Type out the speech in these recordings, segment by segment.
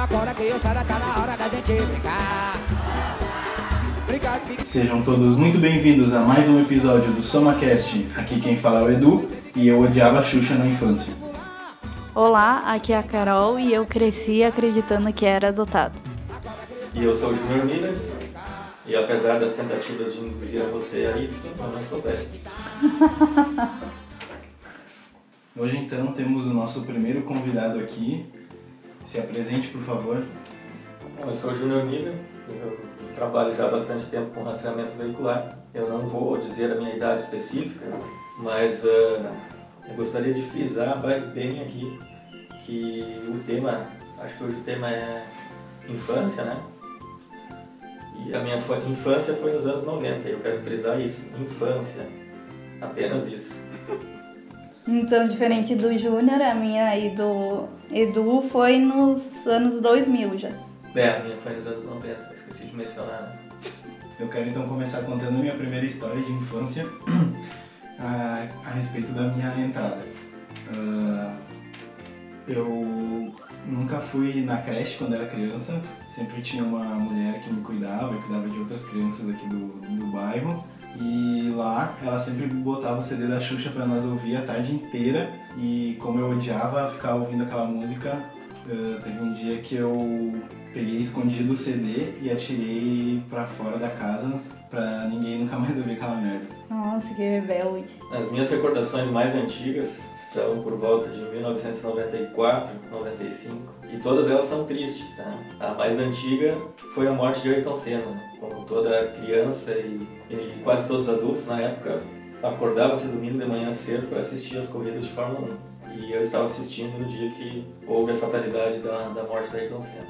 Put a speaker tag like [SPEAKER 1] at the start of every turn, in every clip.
[SPEAKER 1] Acorda, criançada, tá na hora da gente brincar. Brincar.
[SPEAKER 2] Sejam todos muito bem-vindos a mais um episódio do SomaCast. Aqui quem fala é o Edu e eu odiava a Xuxa na infância.
[SPEAKER 3] Olá, aqui é a Carol e eu cresci acreditando que era adotado.
[SPEAKER 4] E eu sou o Júnior Miller. E apesar das tentativas de induzir a você a isso, eu não sou velho.
[SPEAKER 2] Hoje então temos o nosso primeiro convidado aqui. Se apresente, por favor.
[SPEAKER 4] Bom, eu sou o Júnior Miller. Eu trabalho já há bastante tempo com rastreamento veicular. Eu não vou dizer a minha idade específica, mas ah, eu gostaria de frisar bem aqui que o tema, acho que hoje o tema é infância, né? E a minha infância foi nos anos 90, e eu quero frisar isso, infância, apenas isso.
[SPEAKER 3] Então, diferente do Júnior, a minha e do Edu foi nos anos 2000 já.
[SPEAKER 4] É, a minha foi nos anos 90, esqueci de mencionar?
[SPEAKER 2] Eu quero então começar contando a minha primeira história de infância a, a respeito da minha entrada. Ah, eu nunca fui na creche quando era criança, sempre tinha uma mulher que me cuidava e cuidava de outras crianças aqui do, do bairro. E lá ela sempre botava o CD da Xuxa para nós ouvir a tarde inteira. E como eu odiava ficar ouvindo aquela música, ah, teve um dia que eu peguei escondido o CD e atirei pra fora da casa pra ninguém nunca mais ouvir aquela merda.
[SPEAKER 3] Nossa, que rebelde.
[SPEAKER 4] As minhas recordações mais antigas são por volta de 1994, 95, e todas elas são tristes, tá? A mais antiga foi a morte de Ayrton Senna, né? como toda criança e, e quase todos os adultos na época acordava-se domingo de manhã cedo para assistir as corridas de Fórmula 1. E eu estava assistindo no dia que houve a fatalidade da, da morte de Ayrton Senna.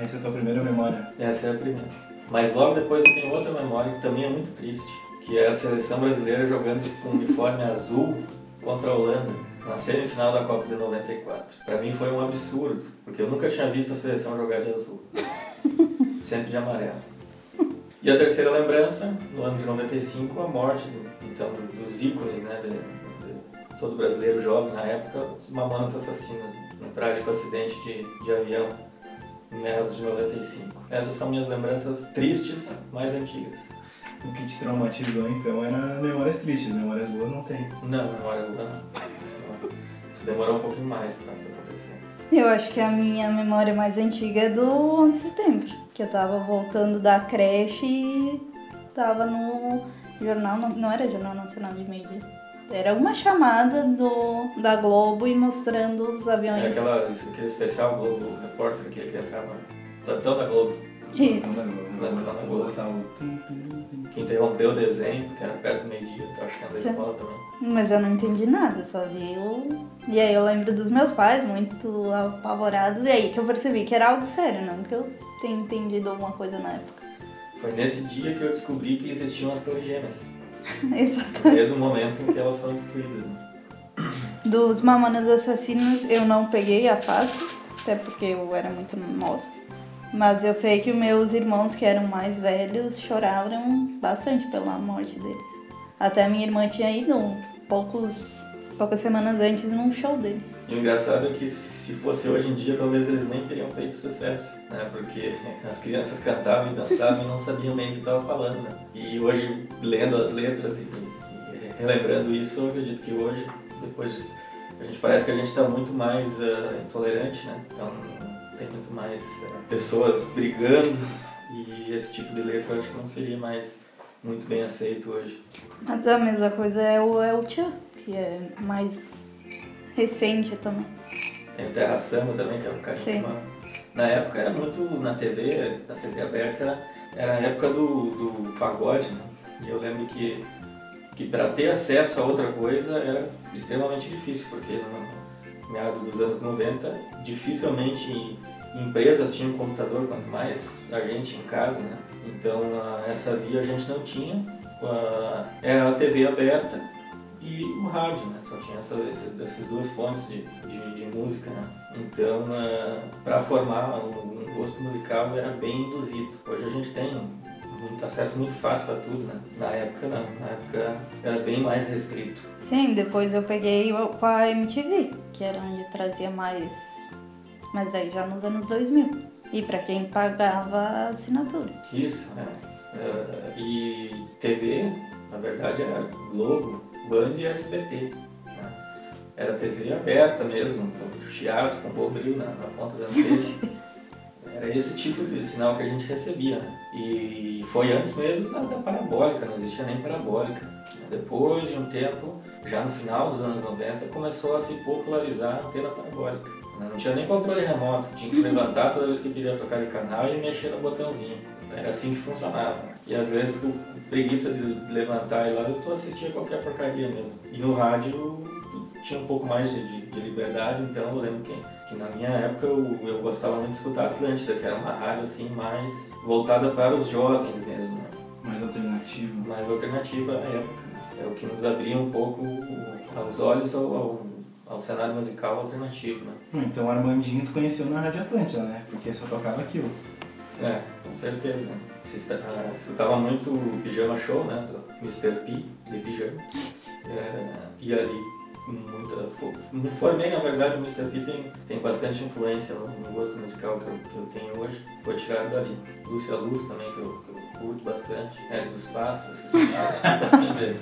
[SPEAKER 2] Essa é a tua primeira memória.
[SPEAKER 4] Essa é a primeira. Mas logo depois eu tenho outra memória que também é muito triste, que é a seleção brasileira jogando com uniforme azul contra a Holanda na semifinal da Copa de 94. Para mim foi um absurdo, porque eu nunca tinha visto a seleção jogar de azul. Sempre de amarelo. E a terceira lembrança, no ano de 95, a morte então, dos ícones né, de, de todo brasileiro jovem na época, os Mamonas Assassinos, num trágico acidente de, de avião em meados de 95. Essas são minhas lembranças tristes mais antigas.
[SPEAKER 2] O que te traumatizou então era memórias tristes, memórias boas não tem.
[SPEAKER 4] Não, memória boa não. Isso, demorou um pouquinho mais para acontecer.
[SPEAKER 3] Eu acho que a minha memória mais antiga é do 11 de setembro, que eu tava voltando da creche e tava no jornal, não, era Jornal Nacional de Mídia. Era uma chamada do, da Globo e mostrando os aviões.
[SPEAKER 4] É aquela, isso, aquele especial Globo Repórter que, que entrava no plantão da Globo,
[SPEAKER 3] Isso.
[SPEAKER 4] Que interrompeu o desenho, porque era perto do meio-dia, eu acho que era da escola também.
[SPEAKER 3] Mas eu não entendi nada, só vi o. E aí eu lembro dos meus pais muito apavorados, e aí que eu percebi que era algo sério, não que eu tenha entendido alguma coisa na época.
[SPEAKER 4] Foi nesse dia que eu descobri que existiam as torres gêmeas, no
[SPEAKER 3] Exatamente.
[SPEAKER 4] mesmo momento em que elas foram destruídas. Né?
[SPEAKER 3] Dos Mamonas Assassinas eu não peguei a fase, até porque eu era muito nova. Mas eu sei que meus irmãos, que eram mais velhos, choraram bastante pela morte deles. Até minha irmã tinha ido poucos, poucas semanas antes num show deles.
[SPEAKER 4] E o engraçado é que se fosse hoje em dia, talvez eles nem teriam feito sucesso, né? Porque as crianças cantavam e dançavam e não sabiam nem o que estavam falando, né? E hoje, lendo as letras e, relembrando isso, eu acredito que hoje, depois de, a gente parece que a gente está muito mais ah, intolerante, né? Então tem muito mais ah, pessoas brigando e esse tipo de letra eu acho que não seria mais muito bem aceito hoje.
[SPEAKER 3] Mas a mesma coisa é o El Chan, que é mais recente também.
[SPEAKER 4] Tem o Terra Samba também, que é o cara
[SPEAKER 3] Sim.
[SPEAKER 4] Na época era muito na TV, na TV aberta, era, a época do, do pagode, né? E eu lembro que, que para ter acesso a outra coisa era extremamente difícil, porque no meados dos anos 90, dificilmente empresas tinham computador, quanto mais a gente em casa, né? Então essa via a gente não tinha. Era a TV aberta e o rádio, né? Só tinha essa, esses, essas duas fontes de, de, de música, né? Então, para formar um gosto musical era bem induzido. Hoje a gente tem muito acesso muito fácil a tudo, né? Na época não, na época era bem mais restrito.
[SPEAKER 3] Sim, depois eu peguei com a MTV, que era onde trazia mais Mas daí já nos anos 2000. E pra quem pagava a assinatura.
[SPEAKER 4] Isso, é. Eh, e TV, na verdade, era Globo, Band e SBT. né? Era TV aberta mesmo, com chiás, com bombril na, na ponta da antena. Era esse tipo de sinal que a gente recebia. né? E foi antes mesmo da, da parabólica, não existia nem parabólica. Depois de um tempo, já no final dos anos 90, começou a se popularizar a antena parabólica. né? Não tinha nem controle remoto, tinha que levantar toda vez que queria trocar de canal e mexer no botãozinho. Era assim que funcionava. E às vezes, com preguiça de levantar e lá, eu tô assistia qualquer porcaria mesmo. E no rádio tinha um pouco mais de, de- de liberdade, então eu lembro que, que na minha época eu, eu gostava muito de escutar Atlântida, que era uma rádio assim mais voltada para os jovens mesmo, né?
[SPEAKER 2] Mais alternativo.
[SPEAKER 4] mais alternativa à época. É o que nos abria um pouco os olhos ao, ao, ao cenário musical alternativo, né?
[SPEAKER 2] Então o Armandinho tu conheceu na Rádio Atlântida, né? Porque só tocava aquilo.
[SPEAKER 4] É, com certeza. Né? Ah, Escutava muito o Pijama Show, né? Do Mr. P, de Pijama. É, e ali, muita. Me formei, na verdade, o Mr. P tem, tem bastante influência no, no gosto musical que eu, que eu tenho hoje. Foi tirado dali. Lúcia Luz também, que eu, que eu curto bastante. Hélio dos Passos, esse, tipo assim de,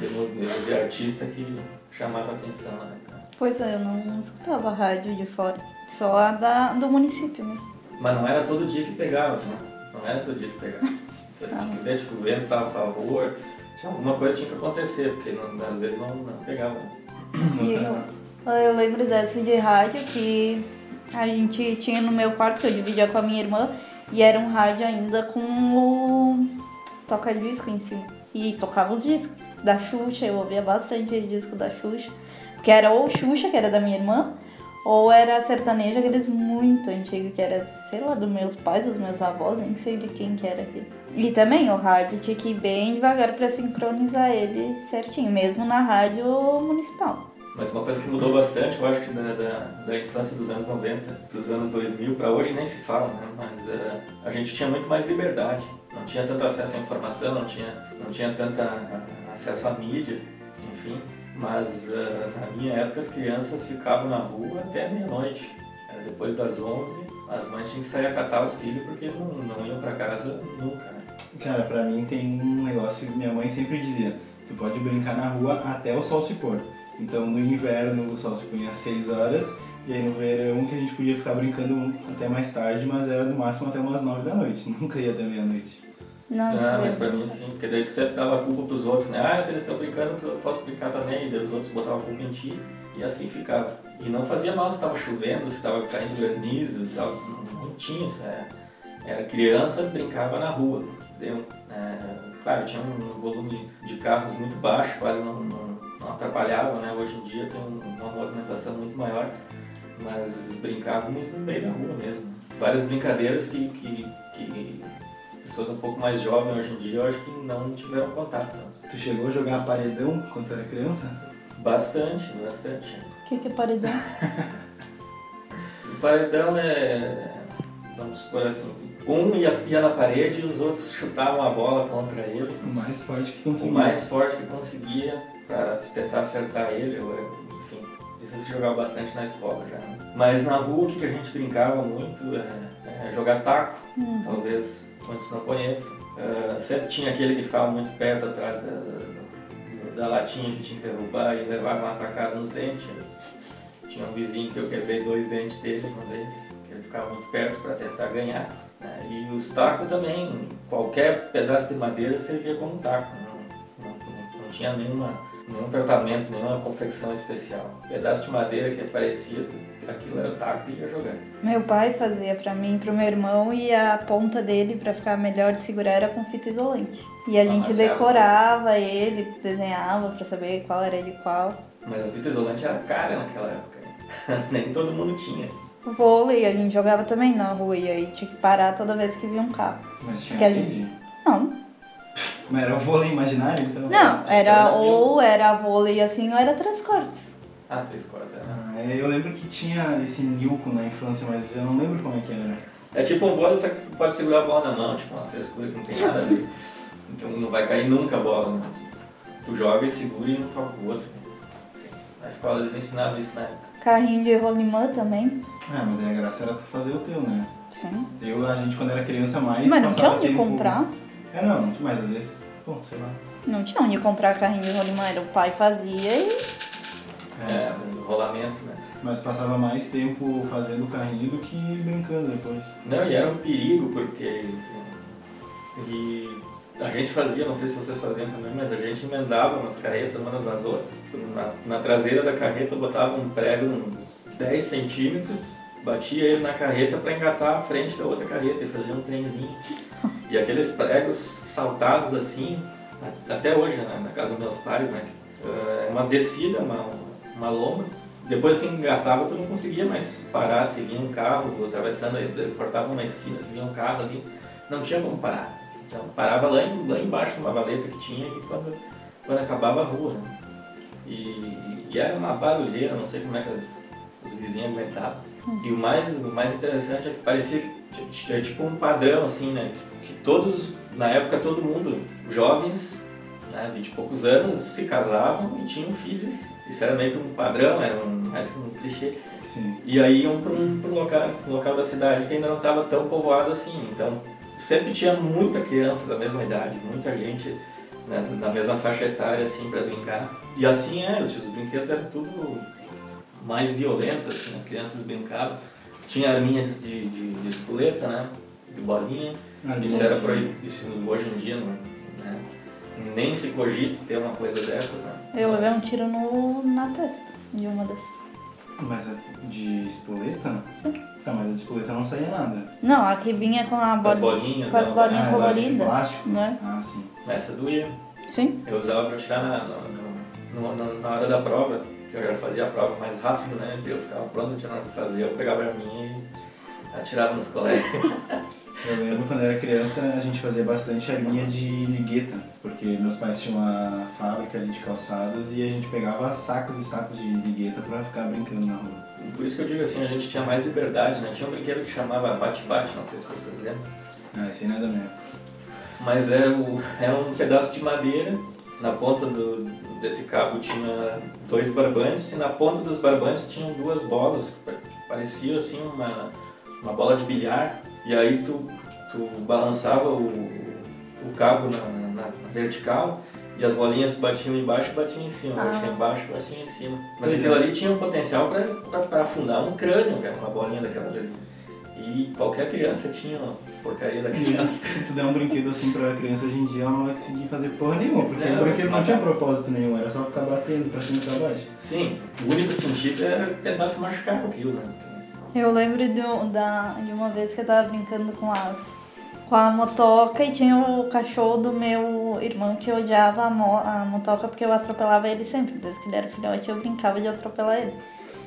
[SPEAKER 4] de, de- de artista que chamava atenção na época.
[SPEAKER 3] Pois é, eu não escutava rádio de fora. Só a da, do município mesmo.
[SPEAKER 4] Mas não era todo dia que pegava, né? Não era todo dia que pegava. Então, que ver, tipo, o vento estava a favor, tinha alguma coisa que tinha que acontecer, porque não- às vezes não, não pegava.
[SPEAKER 3] Eu, eu lembro dessa de rádio que a gente tinha no meu quarto, que eu dividia com a minha irmã, e era um rádio ainda com o toca-disco em cima. E tocava os discos da Xuxa, eu ouvia bastante disco da Xuxa. Porque era ou Xuxa, que era da minha irmã, ou era sertanejo, aqueles muito antigos, que era, sei lá, dos meus pais, dos meus avós, nem sei de quem que era aquele. E também o rádio tinha que ir bem devagar pra sincronizar ele certinho, mesmo na rádio municipal.
[SPEAKER 4] Mas uma coisa que mudou bastante, eu acho que da, da, da infância dos anos 90 dos anos 2000 para hoje nem se fala, né? Mas eh, a gente tinha muito mais liberdade. Não tinha tanto acesso à informação, não tinha, não tinha tanto acesso à mídia, enfim. Mas eh, na minha época as crianças ficavam na rua até meia-noite. Era depois das 11, as mães tinham que sair a catar os filhos porque não, não iam para casa nunca, né?
[SPEAKER 2] Cara, pra mim tem um negócio que minha mãe sempre dizia: tu pode brincar na rua até o sol se pôr. Então no inverno o sol se punha às 6 horas, e aí no verão que a gente podia ficar brincando até mais tarde, mas era no máximo até umas 9 da noite, nunca ia até meia-noite.
[SPEAKER 3] Nossa,
[SPEAKER 4] Ah, mas pra mim sim, porque daí tu sempre dava a culpa pros outros, né? Ah, se eles estão brincando eu posso brincar também, e daí os outros botavam a culpa em ti, e assim ficava. E não fazia mal se estava chovendo, se estava caindo tal, não, não tinha isso, era, era criança, brincava na rua? É, claro, tinha um volume de carros muito baixo, quase não, não, não atrapalhava, né? Hoje em dia tem um- uma movimentação muito maior, mas brincávamos no meio da rua mesmo. Várias brincadeiras que, que, que pessoas um pouco mais jovens hoje em dia eu acho que não tiveram contato.
[SPEAKER 2] Tu chegou a jogar paredão quando era criança?
[SPEAKER 4] Bastante, bastante.
[SPEAKER 3] O que, que é paredão?
[SPEAKER 4] O paredão é, vamos supor assim, um ia, ia na parede e os outros chutavam a bola contra ele.
[SPEAKER 2] O mais forte que
[SPEAKER 4] O
[SPEAKER 2] conseguiu.
[SPEAKER 4] mais forte que conseguia para tentar acertar ele, ou, enfim, isso se jogava bastante na escola já. né? Mas na rua o que a gente brincava muito é, é jogar taco, talvez muitos não conheçam. Ah, sempre tinha aquele que ficava muito perto atrás da, da, da latinha que tinha que derrubar e levava uma atacada nos dentes. Tinha um vizinho que eu quebrei dois dentes dele uma vez, que ele ficava muito perto para tentar ganhar. né? E os tacos também, qualquer pedaço de madeira servia como taco. Não, não, não- não tinha nenhuma, nenhum tratamento, nenhuma confecção especial. pedaço de madeira que parecia, aquilo era taco e ia jogar.
[SPEAKER 3] Meu pai fazia pra mim e pro meu irmão e a ponta dele pra ficar melhor de segurar era com fita isolante. E a gente
[SPEAKER 4] Nossa,
[SPEAKER 3] decorava ele, desenhava pra saber qual era de qual.
[SPEAKER 4] Mas a fita isolante era cara naquela época. Nem todo mundo tinha.
[SPEAKER 3] Vôlei, a gente jogava também na rua e aí tinha que parar toda vez que via um carro.
[SPEAKER 2] Mas tinha
[SPEAKER 3] Que a
[SPEAKER 2] rede?
[SPEAKER 3] Não,
[SPEAKER 2] Mas era um vôlei imaginário, então?
[SPEAKER 3] não, era ou era vôlei assim ou era três cortes.
[SPEAKER 4] Ah, três quartos. era.
[SPEAKER 2] Ah, é, eu lembro que tinha esse Nilco na infância, mas eu não lembro como é que era.
[SPEAKER 4] É tipo um vôlei, só que tu pode segurar a bola na mão, tipo uma frescura que não tem nada a ver. Então não vai cair nunca a bola, né? Tu joga e segura e não toca o outro. Na escola eles ensinavam isso na época.
[SPEAKER 3] Carrinho de rolimã também.
[SPEAKER 2] Ah, mas daí a graça era tu fazer o teu, né?
[SPEAKER 3] Sim.
[SPEAKER 2] Eu, a gente, quando era criança, mais
[SPEAKER 3] Mas não tinha
[SPEAKER 2] passava
[SPEAKER 3] onde comprar.
[SPEAKER 2] É, não, mas às vezes, pô, sei lá.
[SPEAKER 3] Não tinha onde comprar carrinho de rolimã. Era o pai fazia e...
[SPEAKER 4] É, o rolamento, né?
[SPEAKER 2] Mas passava mais tempo fazendo carrinho do que brincando depois.
[SPEAKER 4] Não, e era um perigo porque e a gente fazia, não sei se vocês faziam também, mas a gente emendava umas carretas umas nas outras. Na, na traseira da carreta botava um prego uns 10 centímetros, batia ele na carreta para engatar a frente da outra carreta e fazia um trenzinho. E aqueles pregos saltados assim, até hoje né, na casa dos meus pais, né? É uma descida, uma, uma loma. Depois que engatava, tu não conseguia mais parar se vinha um carro atravessando, cortava uma esquina, se vinha um carro ali, não tinha como parar. Então parava lá, em- lá embaixo numa valeta que tinha e quando, quando acabava a rua. Né? E, e era uma barulheira, não sei como é que os vizinhos aguentavam. E o mais, o mais interessante é que parecia que tinha tipo um padrão assim, né? Que todos, na época todo mundo, jovens, né, 20 e poucos anos, se casavam e tinham filhos. Isso era meio que um padrão, era um, mais que um clichê.
[SPEAKER 2] Sim.
[SPEAKER 4] E aí iam para um, um local, um local da cidade que ainda não estava tão povoado assim. Então sempre tinha muita criança da mesma idade, muita gente né, da mesma faixa etária assim para brincar. E assim é, os brinquedos eram tudo mais violentos, assim, as crianças brincavam. Tinha arminhas de, de, de espoleta, né? De bolinha.
[SPEAKER 2] Ah,
[SPEAKER 4] Isso era proibido, isso hoje em dia não, né, nem se cogita ter uma coisa dessas, né?
[SPEAKER 3] Eu levei um tiro no, na testa de uma das...
[SPEAKER 2] Mas a de espoleta?
[SPEAKER 3] Sim.
[SPEAKER 2] Tá, mas a de espoleta não saía nada.
[SPEAKER 3] Não, a que vinha com a
[SPEAKER 4] Com as
[SPEAKER 3] bola...
[SPEAKER 4] bolinhas,
[SPEAKER 3] com as
[SPEAKER 4] né?
[SPEAKER 3] bolinhas
[SPEAKER 2] Ah, de
[SPEAKER 3] coloridas,
[SPEAKER 2] plástico?
[SPEAKER 3] né?
[SPEAKER 2] Ah, sim.
[SPEAKER 4] Essa doía.
[SPEAKER 3] Sim.
[SPEAKER 4] Eu usava para tirar na, na, na, na- na hora da prova, que eu já fazia a prova mais rápido, né? Eu ficava pronto de na hora de fazer, eu pegava a minha e atirava nos colegas.
[SPEAKER 2] Eu lembro quando eu era criança a gente fazia bastante arminha de ligueta, porque meus pais tinham uma fábrica ali de calçados e a gente pegava sacos e sacos de ligueta pra ficar brincando na rua.
[SPEAKER 4] Por isso que eu digo assim, a gente tinha mais liberdade, né? Tinha um brinquedo que chamava bate-bate, não sei se vocês lembram.
[SPEAKER 2] Ah, esse aí não é da minha época.
[SPEAKER 4] Mas era, o, era um pedaço de madeira, na ponta do, desse cabo tinha dois barbantes e na ponta dos barbantes tinham duas bolas, que pa- pareciam assim uma, uma bola de bilhar. E aí tu, tu balançava o, o cabo na, na- na vertical e as bolinhas batiam embaixo e batiam em cima,
[SPEAKER 3] Ah.
[SPEAKER 4] batiam embaixo e batiam em cima. Mas aquilo
[SPEAKER 2] é.
[SPEAKER 4] ali tinha um potencial para afundar um crânio, cara, uma bolinha daquelas ali. E qualquer criança tinha uma porcaria daquela.
[SPEAKER 2] E se tu der um brinquedo assim pra criança hoje em dia, ela não vai conseguir fazer porra nenhuma, porque
[SPEAKER 4] Não,
[SPEAKER 2] o brinquedo não tinha propósito nenhum, era só ficar batendo pra cima e pra baixo.
[SPEAKER 4] Sim, o único sentido era tentar se machucar com aquilo, né?
[SPEAKER 3] Eu lembro de, da, de uma vez que eu tava brincando com as com a motoca e tinha o cachorro do meu irmão que odiava a, mo, a motoca porque eu atropelava ele sempre. Desde que ele era filhote eu brincava de atropelar ele.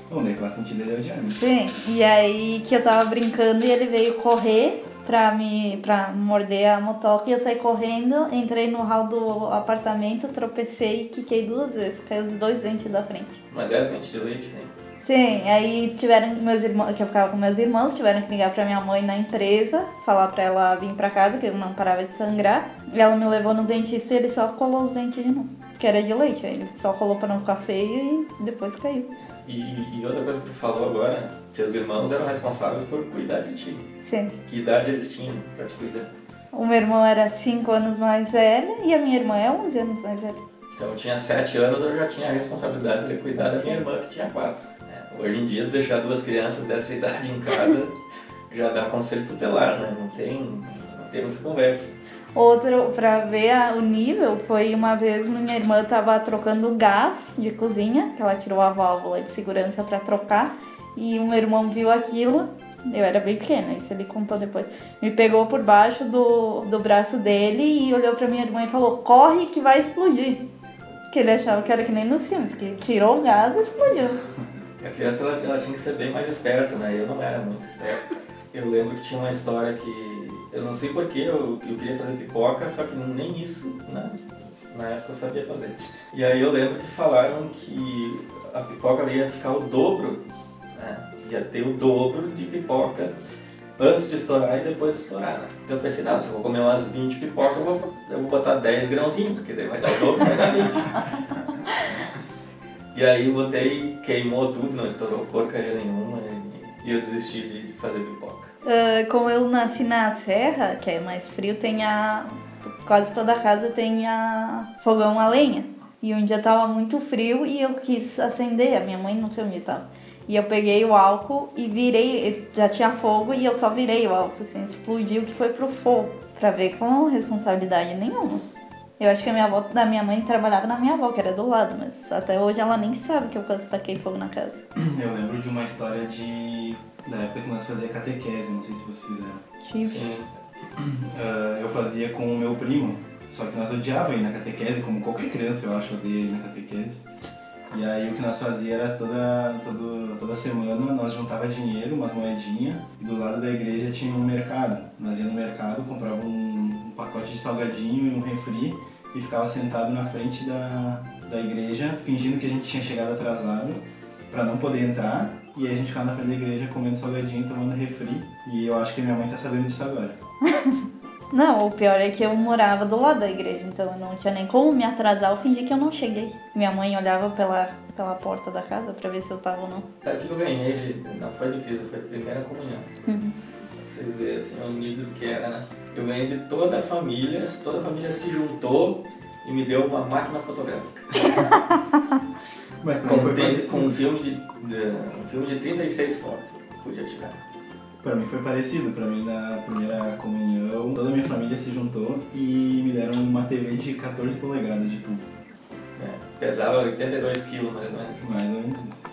[SPEAKER 2] Bom, daí faz sentido ele odiar, né?
[SPEAKER 3] Sim, e aí que eu tava brincando e ele veio correr pra me pra morder a motoca e eu saí correndo, entrei no hall do apartamento, tropecei e quiquei duas vezes, caiu os dois dentes da frente.
[SPEAKER 4] Mas era dente de leite, né?
[SPEAKER 3] Sim, aí tiveram meus irmãos, que eu ficava com meus irmãos, tiveram que ligar pra minha mãe na empresa, falar pra ela vir pra casa, que eu não parava de sangrar. E ela me levou no dentista e ele só colou os dentes de novo. Que era de leite, aí ele só colou pra não ficar feio e depois caiu.
[SPEAKER 4] E, e outra coisa que tu falou agora, seus irmãos eram responsáveis por cuidar de ti.
[SPEAKER 3] Sim.
[SPEAKER 4] Que idade eles tinham pra te cuidar?
[SPEAKER 3] O meu irmão era 5 anos mais velho e a minha irmã é 11 anos mais velha.
[SPEAKER 4] Então eu tinha 7 anos, eu já tinha a responsabilidade de cuidar da minha
[SPEAKER 3] Sim.
[SPEAKER 4] irmã que tinha 4. Hoje em dia, deixar duas crianças dessa idade em casa já dá conselho tutelar, né? Não tem, não tem muita conversa.
[SPEAKER 3] Outro, pra ver o nível, foi uma vez minha irmã tava trocando gás de cozinha, que ela tirou a válvula de segurança pra trocar, e o meu irmão viu aquilo, eu era bem pequena, isso ele contou depois, me pegou por baixo do, do braço dele e olhou pra minha irmã e falou, corre que vai explodir. Que ele achava que era que nem nos filmes, que tirou o gás e explodiu.
[SPEAKER 4] A criança ela, ela tinha que ser bem mais esperta, né? Eu não era muito esperto. Eu lembro que tinha uma história que eu não sei porquê, eu, eu queria fazer pipoca, só que nem isso, né? Na época eu sabia fazer. E aí eu lembro que falaram que a pipoca ia ficar o dobro, né? Ia ter o dobro de pipoca antes de estourar e depois de estourar, né? Então eu pensei, não, se eu vou comer umas 20 pipocas, eu vou, eu vou botar 10 grãozinhos, porque daí vai dar o dobro, vai dar 20. E aí botei, queimou tudo, não estourou porcaria nenhuma e, e eu desisti de fazer pipoca.
[SPEAKER 3] Ah, como eu nasci na serra, que é mais frio, tem a. Quase toda casa tem a fogão a lenha. E um dia tava muito frio e eu quis acender, a minha mãe não sei onde tava. E eu peguei o álcool e virei, já tinha fogo e eu só virei o álcool, assim, explodiu que foi pro fogo. Pra ver com responsabilidade nenhuma. Eu acho que a minha avó, da minha mãe trabalhava na minha avó, que era do lado, mas até hoje ela nem sabe que eu quase taquei fogo na casa.
[SPEAKER 2] Eu lembro de uma história de. da época que nós fazia catequese, não sei se vocês fizeram.
[SPEAKER 3] Tive.
[SPEAKER 4] Sim.
[SPEAKER 2] Ah, eu fazia com o meu primo, só que nós odiava ir na catequese, como qualquer criança eu acho odeia ir na catequese. E aí o que nós fazia era toda, todo, toda semana nós juntava dinheiro, umas moedinhas, e do lado da igreja tinha um mercado. Nós ia no mercado, comprava um, um pacote de salgadinho e um refri e ficava sentado na frente da, da igreja, fingindo que a gente tinha chegado atrasado para não poder entrar. E aí a gente ficava na frente da igreja comendo salgadinho, tomando refri. E eu acho que minha mãe tá sabendo disso agora.
[SPEAKER 3] Não, o pior é que eu morava do lado da igreja, então eu não tinha nem como me atrasar, eu fingi que eu não cheguei. Minha mãe olhava pela, pela porta da casa pra ver se eu tava ou não.
[SPEAKER 4] Sabe o que eu ganhei? De, não foi de Cristo, foi de primeira comunhão.
[SPEAKER 3] Uhum.
[SPEAKER 4] Vocês verem assim, o nível que era, né? Eu ganhei de toda a família, toda a família se juntou e me deu uma máquina fotográfica.
[SPEAKER 2] Mas mim
[SPEAKER 4] Com,
[SPEAKER 2] foi
[SPEAKER 4] com um filme de, de- um filme de 36 fotos. Podia tirar.
[SPEAKER 2] Pra mim foi parecido. Pra mim, na primeira comunhão, toda a minha família se juntou e me deram uma TV de 14 polegadas de tubo.
[SPEAKER 4] né? Pesava 82 quilos mais ou menos.
[SPEAKER 2] Mais ou menos isso.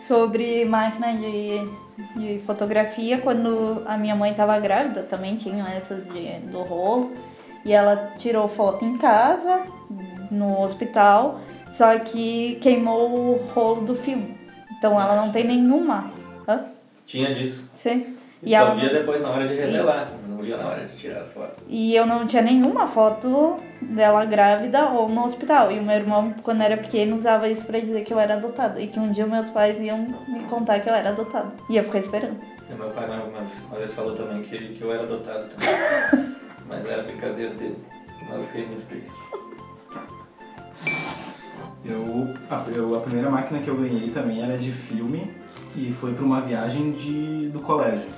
[SPEAKER 3] Sobre máquina de, de fotografia, quando a minha mãe tava grávida, também tinha essas de, do rolo. E ela tirou foto em casa, no hospital, só que queimou o rolo do filme. Então ela não tem nenhuma. Hã?
[SPEAKER 4] Tinha disso.
[SPEAKER 3] Sim.
[SPEAKER 4] E
[SPEAKER 3] E
[SPEAKER 4] só
[SPEAKER 3] ela
[SPEAKER 4] via depois na hora de revelar. Não via na hora de tirar as fotos.
[SPEAKER 3] E eu não tinha nenhuma foto dela grávida ou no hospital. E o meu irmão, quando era pequeno, usava isso pra dizer que eu era adotada. E que um dia meus pais iam me contar que eu era adotada. E eu fiquei esperando.
[SPEAKER 4] E meu pai uma, uma, uma vez falou também que, que eu era adotado também. Mas era brincadeira dele. Mas eu fiquei muito triste.
[SPEAKER 2] Eu a, eu, a primeira máquina que eu ganhei também era de filme e foi para uma viagem de, do colégio.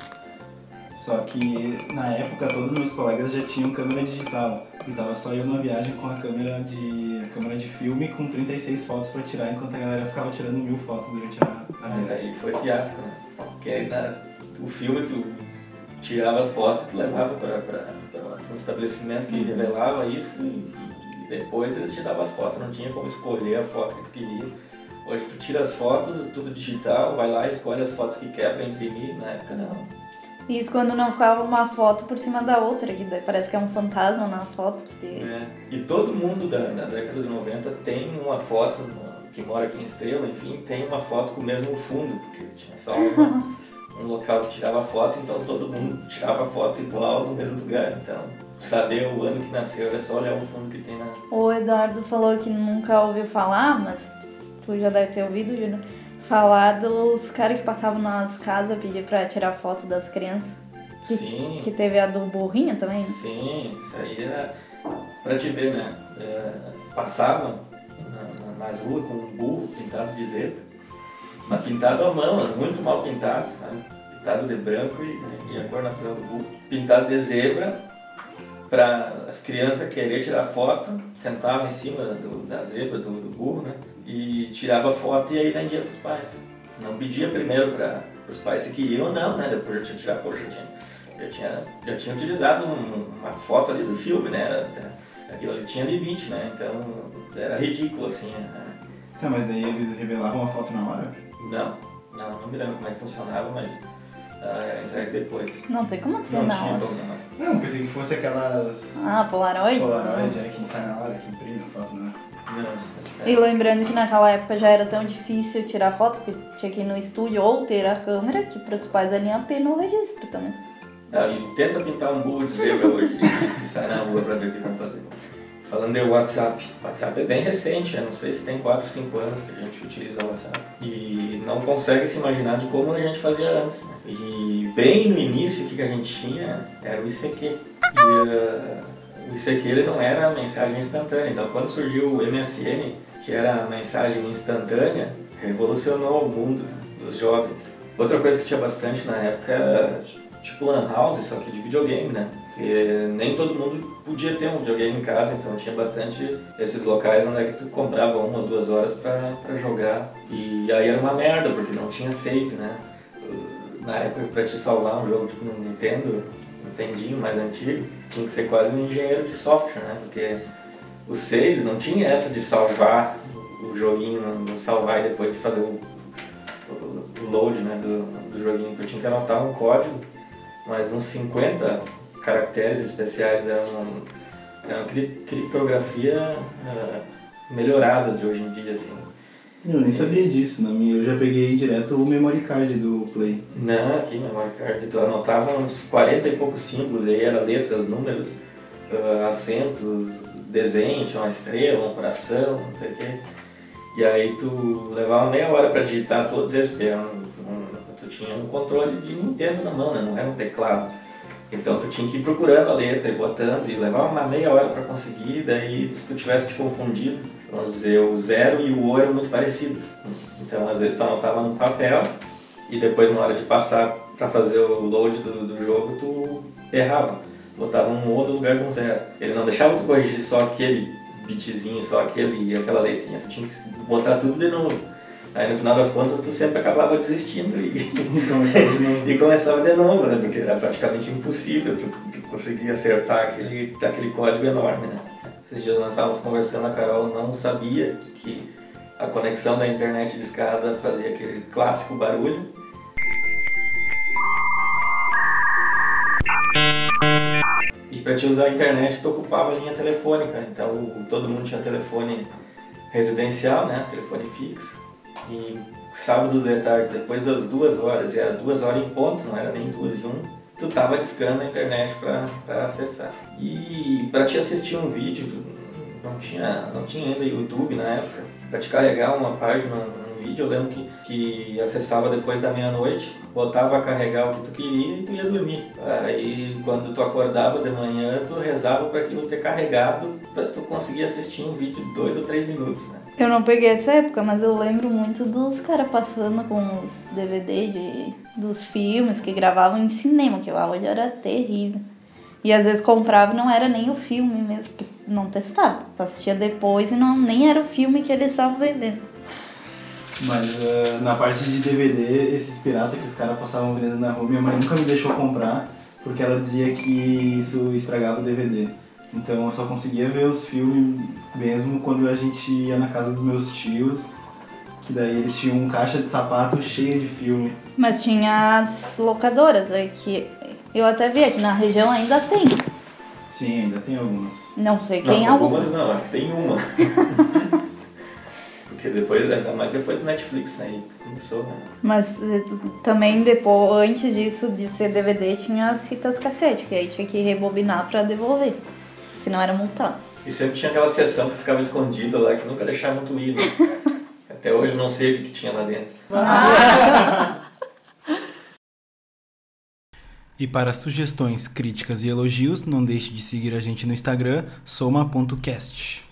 [SPEAKER 2] Só que na época todos os meus colegas já tinham câmera digital e tava só eu na viagem com a câmera de a câmera de filme com 36 fotos para tirar enquanto a galera ficava tirando mil fotos durante a, a
[SPEAKER 4] Mas
[SPEAKER 2] viagem.
[SPEAKER 4] aí foi fiasco, né? Porque aí na, o filme tu tirava as fotos, tu levava para um estabelecimento que revelava isso e, e depois eles te davam as fotos. Não tinha como escolher a foto que tu queria. Hoje tu tira as fotos, tudo digital, vai lá e escolhe as fotos que quer para imprimir. Na época não.
[SPEAKER 3] Isso quando não ficava uma foto por cima da outra, que parece que é um fantasma na foto. Porque...
[SPEAKER 4] É. E todo mundo da, da década de 90 tem uma foto, que mora aqui em Estrela, enfim, tem uma foto com o mesmo fundo, porque tinha só uma- um local que tirava foto, então todo mundo tirava foto igual no mesmo lugar. Então, saber o ano que nasceu é só olhar o fundo que tem na.
[SPEAKER 3] O Eduardo falou que nunca ouviu falar, mas tu já deve ter ouvido, Júnior, falar dos caras que passavam nas casas pedir pra tirar foto das crianças. Que,
[SPEAKER 4] Sim.
[SPEAKER 3] que teve a do burrinho também.
[SPEAKER 4] Sim, isso aí era pra te ver, né? É, passava na- na- nas ruas com um burro pintado de zebra, mas pintado à mão, muito mal pintado, sabe? Pintado de branco e, né, e a cor natural do burro. Pintado de zebra, para as crianças querer tirar foto, sentava em cima do- da zebra, do, do burro, né? E tirava foto e aí vendia para os pais. Não pedia primeiro para os pais se queriam ou não, né? Depois já tinha que tirar, poxa, tinha já tinha, já tinha utilizado um- uma foto ali do filme, né? Aquilo ali tinha limite, né? Então era ridículo, assim. né?
[SPEAKER 2] Tá, mas daí eles revelavam a foto na hora?
[SPEAKER 4] Não, não, não me lembro como é que funcionava, mas ah, era entregue depois.
[SPEAKER 3] Não tem como dizer
[SPEAKER 4] Não
[SPEAKER 3] na
[SPEAKER 4] tinha como, não.
[SPEAKER 2] Não, pensei que fosse aquelas
[SPEAKER 3] Ah, Polaroid?
[SPEAKER 2] Polaroid, é, quem sai na hora, quem prende a foto, né?
[SPEAKER 3] E lembrando que naquela época já era tão difícil tirar foto, porque tinha que ir no estúdio ou ter a câmera, que para os pais valiam a pena o registro também.
[SPEAKER 4] Não, e tenta pintar um burro de zebra hoje e sai na rua pra ver o que vão fazer. Falando de WhatsApp, WhatsApp é bem recente, eu não sei se tem 4 ou 5 anos que a gente utiliza o WhatsApp. E não consegue se imaginar de como a gente fazia antes. né? E bem no início o que a gente tinha era o ICQ. E uh, o ICQ não era mensagem instantânea, então quando surgiu o MSN, que era mensagem instantânea, revolucionou o mundo dos jovens. Outra coisa que tinha bastante na época era tipo lan house, só que de videogame, né? Porque nem todo mundo podia ter um videogame em casa, então tinha bastante esses locais onde é que tu comprava uma ou duas horas pra jogar. E aí era uma merda, porque não tinha save, né? Na época, pra te salvar um jogo tipo no Nintendo, Nintendinho mais antigo, tinha que ser quase um engenheiro de software, né? Porque os saves não tinha essa de salvar o joguinho, salvar e depois fazer o, o load né, do, do joguinho. Tu tinha que anotar um código, mas uns 50 caracteres especiais eram uma, era uma criptografia uh, melhorada de hoje em dia, assim.
[SPEAKER 2] Eu nem sabia disso, na minha eu já peguei direto o memory card do Play.
[SPEAKER 4] Não, aqui memory card, tu anotava uns 40 e poucos símbolos, aí era letras, números, uh, acentos, desenho, tinha uma estrela, um coração, não sei o quê. E aí tu levava meia hora para digitar todos eles, porque tu tinha um controle de Nintendo na mão, né? não era um teclado. Então tu tinha que ir procurando a letra e botando, e levava uma meia hora para conseguir, daí se tu tivesse te confundido, vamos dizer, o zero e o O eram muito parecidos. Então às vezes tu anotava num papel e depois na hora de passar para fazer o load do, do jogo tu errava. Botava um O no lugar de um zero. Ele não deixava tu corrigir só aquele bitzinho, só aquele, aquela letrinha. Tu tinha que botar tudo de novo. Aí no final das contas tu sempre acabava desistindo
[SPEAKER 2] e, começava de novo.
[SPEAKER 4] e começava de novo, né? Porque era praticamente impossível tu, tu conseguir acertar aquele, aquele código enorme, né? Esses dias nós estávamos conversando, a Carol não sabia que a conexão da internet de escada fazia aquele clássico barulho. E para te usar a internet tu ocupava a linha telefônica, então todo mundo tinha telefone residencial, né? Telefone fixo. E sábados de tarde, depois das duas horas, e era duas horas em ponto, não era nem duas e um, tu tava discando a internet para acessar. E para te assistir um vídeo, não tinha, não tinha ainda YouTube na época, para te carregar uma página, um vídeo, eu lembro que, que acessava depois da meia-noite, botava a carregar o que tu queria e tu ia dormir. Aí quando tu acordava de manhã, tu rezava para aquilo ter carregado para tu conseguir assistir um vídeo de dois ou três minutos, né?
[SPEAKER 3] Eu não peguei essa época, mas eu lembro muito dos caras passando com os DVD de, dos filmes que gravavam em cinema, que o áudio era terrível. E às vezes comprava e não era nem o filme mesmo, porque não testava. Tu assistia depois e não, nem era o filme que eles estavam vendendo.
[SPEAKER 2] Mas uh, na parte de DVD, esses piratas que os caras passavam vendendo na rua, minha mãe nunca me deixou comprar, porque ela dizia que isso estragava o DVD. Então eu só conseguia ver os filmes mesmo quando a gente ia na casa dos meus tios, que daí eles tinham um caixa de sapato cheio de filme.
[SPEAKER 3] Mas tinha as locadoras aí que eu até vi aqui na região ainda tem.
[SPEAKER 2] Sim, ainda tem algumas.
[SPEAKER 3] Não sei quem
[SPEAKER 4] não, algumas não, acho que tem uma. Porque depois, ainda mais depois do Netflix aí começou, né?
[SPEAKER 3] Mas eh, também depois, antes disso, de ser DVD, tinha as fitas cassete, que aí tinha que rebobinar pra devolver. Senão era multado.
[SPEAKER 4] E sempre tinha aquela sessão que ficava escondida lá, que nunca deixava muito ir. Né? Até hoje não sei o que, que tinha lá dentro.
[SPEAKER 2] E para sugestões, críticas e elogios, não deixe de seguir a gente no Instagram, soma.cast.